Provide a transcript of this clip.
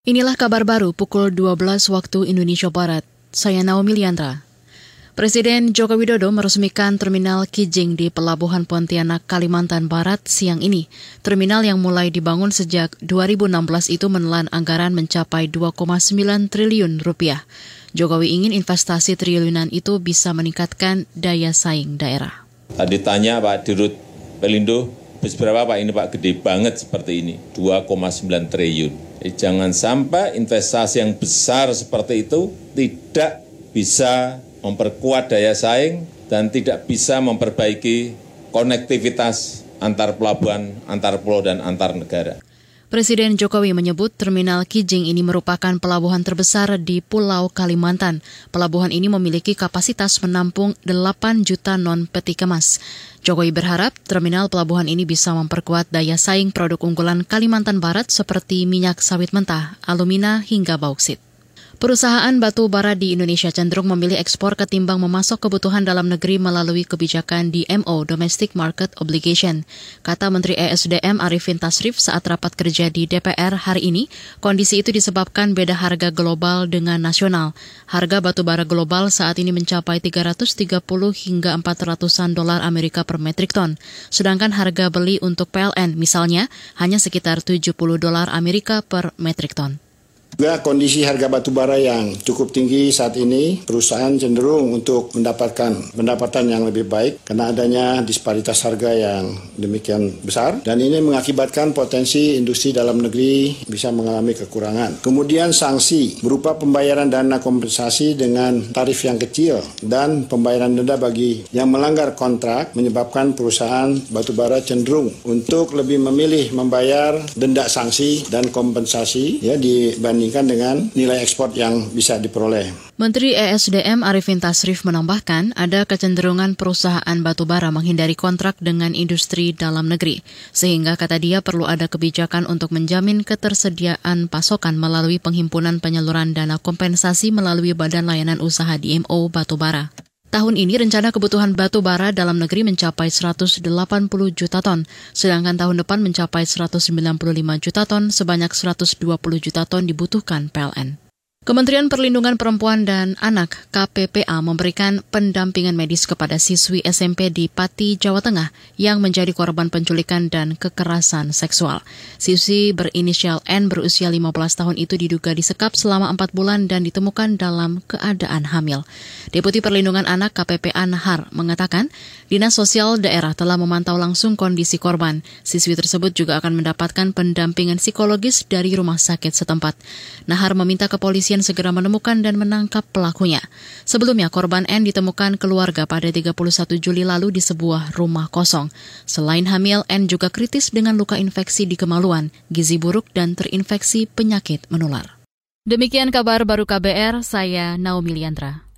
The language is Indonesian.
Inilah kabar baru pukul 12 waktu Indonesia Barat. Saya Naomi Liandra. Presiden Joko Widodo meresmikan Terminal Kijing di Pelabuhan Pontianak, Kalimantan Barat siang ini. Terminal yang mulai dibangun sejak 2016 itu menelan anggaran mencapai 2,9 triliun rupiah. Jokowi ingin investasi triliunan itu bisa meningkatkan daya saing daerah. Tadi tanya Pak Dirut Pelindo, bus berapa Pak ini Pak? Gede banget seperti ini, 2,9 triliun. Jadi jangan sampai investasi yang besar seperti itu tidak bisa memperkuat daya saing dan tidak bisa memperbaiki konektivitas antar pelabuhan, antar pulau, dan antar negara. Presiden Jokowi menyebut terminal Kijing ini merupakan pelabuhan terbesar di Pulau Kalimantan. Pelabuhan ini memiliki kapasitas menampung 8 juta non peti kemas. Jokowi berharap terminal pelabuhan ini bisa memperkuat daya saing produk unggulan Kalimantan Barat seperti minyak sawit mentah, alumina, hingga bauksit. Perusahaan batu bara di Indonesia cenderung memilih ekspor ketimbang memasok kebutuhan dalam negeri melalui kebijakan DMO (Domestic Market Obligation), kata Menteri ESDM Arifin Tasrif saat rapat kerja di DPR hari ini. Kondisi itu disebabkan beda harga global dengan nasional. Harga batu bara global saat ini mencapai 330 hingga 400-an dolar Amerika per metrik ton, sedangkan harga beli untuk PLN misalnya hanya sekitar 70 dolar Amerika per metrik ton. Juga kondisi harga batu bara yang cukup tinggi saat ini, perusahaan cenderung untuk mendapatkan pendapatan yang lebih baik karena adanya disparitas harga yang demikian besar dan ini mengakibatkan potensi industri dalam negeri bisa mengalami kekurangan. Kemudian sanksi berupa pembayaran dana kompensasi dengan tarif yang kecil dan pembayaran denda bagi yang melanggar kontrak menyebabkan perusahaan batu bara cenderung untuk lebih memilih membayar denda sanksi dan kompensasi ya dibanding dibandingkan dengan nilai ekspor yang bisa diperoleh. Menteri ESDM Arifin Tasrif menambahkan ada kecenderungan perusahaan batubara menghindari kontrak dengan industri dalam negeri, sehingga kata dia perlu ada kebijakan untuk menjamin ketersediaan pasokan melalui penghimpunan penyaluran dana kompensasi melalui Badan Layanan Usaha DMO Batubara. Tahun ini rencana kebutuhan batu bara dalam negeri mencapai 180 juta ton, sedangkan tahun depan mencapai 195 juta ton, sebanyak 120 juta ton dibutuhkan PLN. Kementerian Perlindungan Perempuan dan Anak KPPA memberikan pendampingan medis kepada siswi SMP di Pati, Jawa Tengah yang menjadi korban penculikan dan kekerasan seksual. Siswi berinisial N berusia 15 tahun itu diduga disekap selama 4 bulan dan ditemukan dalam keadaan hamil. Deputi Perlindungan Anak KPPA Nahar mengatakan, Dinas Sosial Daerah telah memantau langsung kondisi korban. Siswi tersebut juga akan mendapatkan pendampingan psikologis dari rumah sakit setempat. Nahar meminta kepolisian segera menemukan dan menangkap pelakunya. Sebelumnya, korban N ditemukan keluarga pada 31 Juli lalu di sebuah rumah kosong. Selain hamil, N juga kritis dengan luka infeksi di kemaluan, gizi buruk, dan terinfeksi penyakit menular. Demikian kabar baru KBR, saya Naomi Liandra.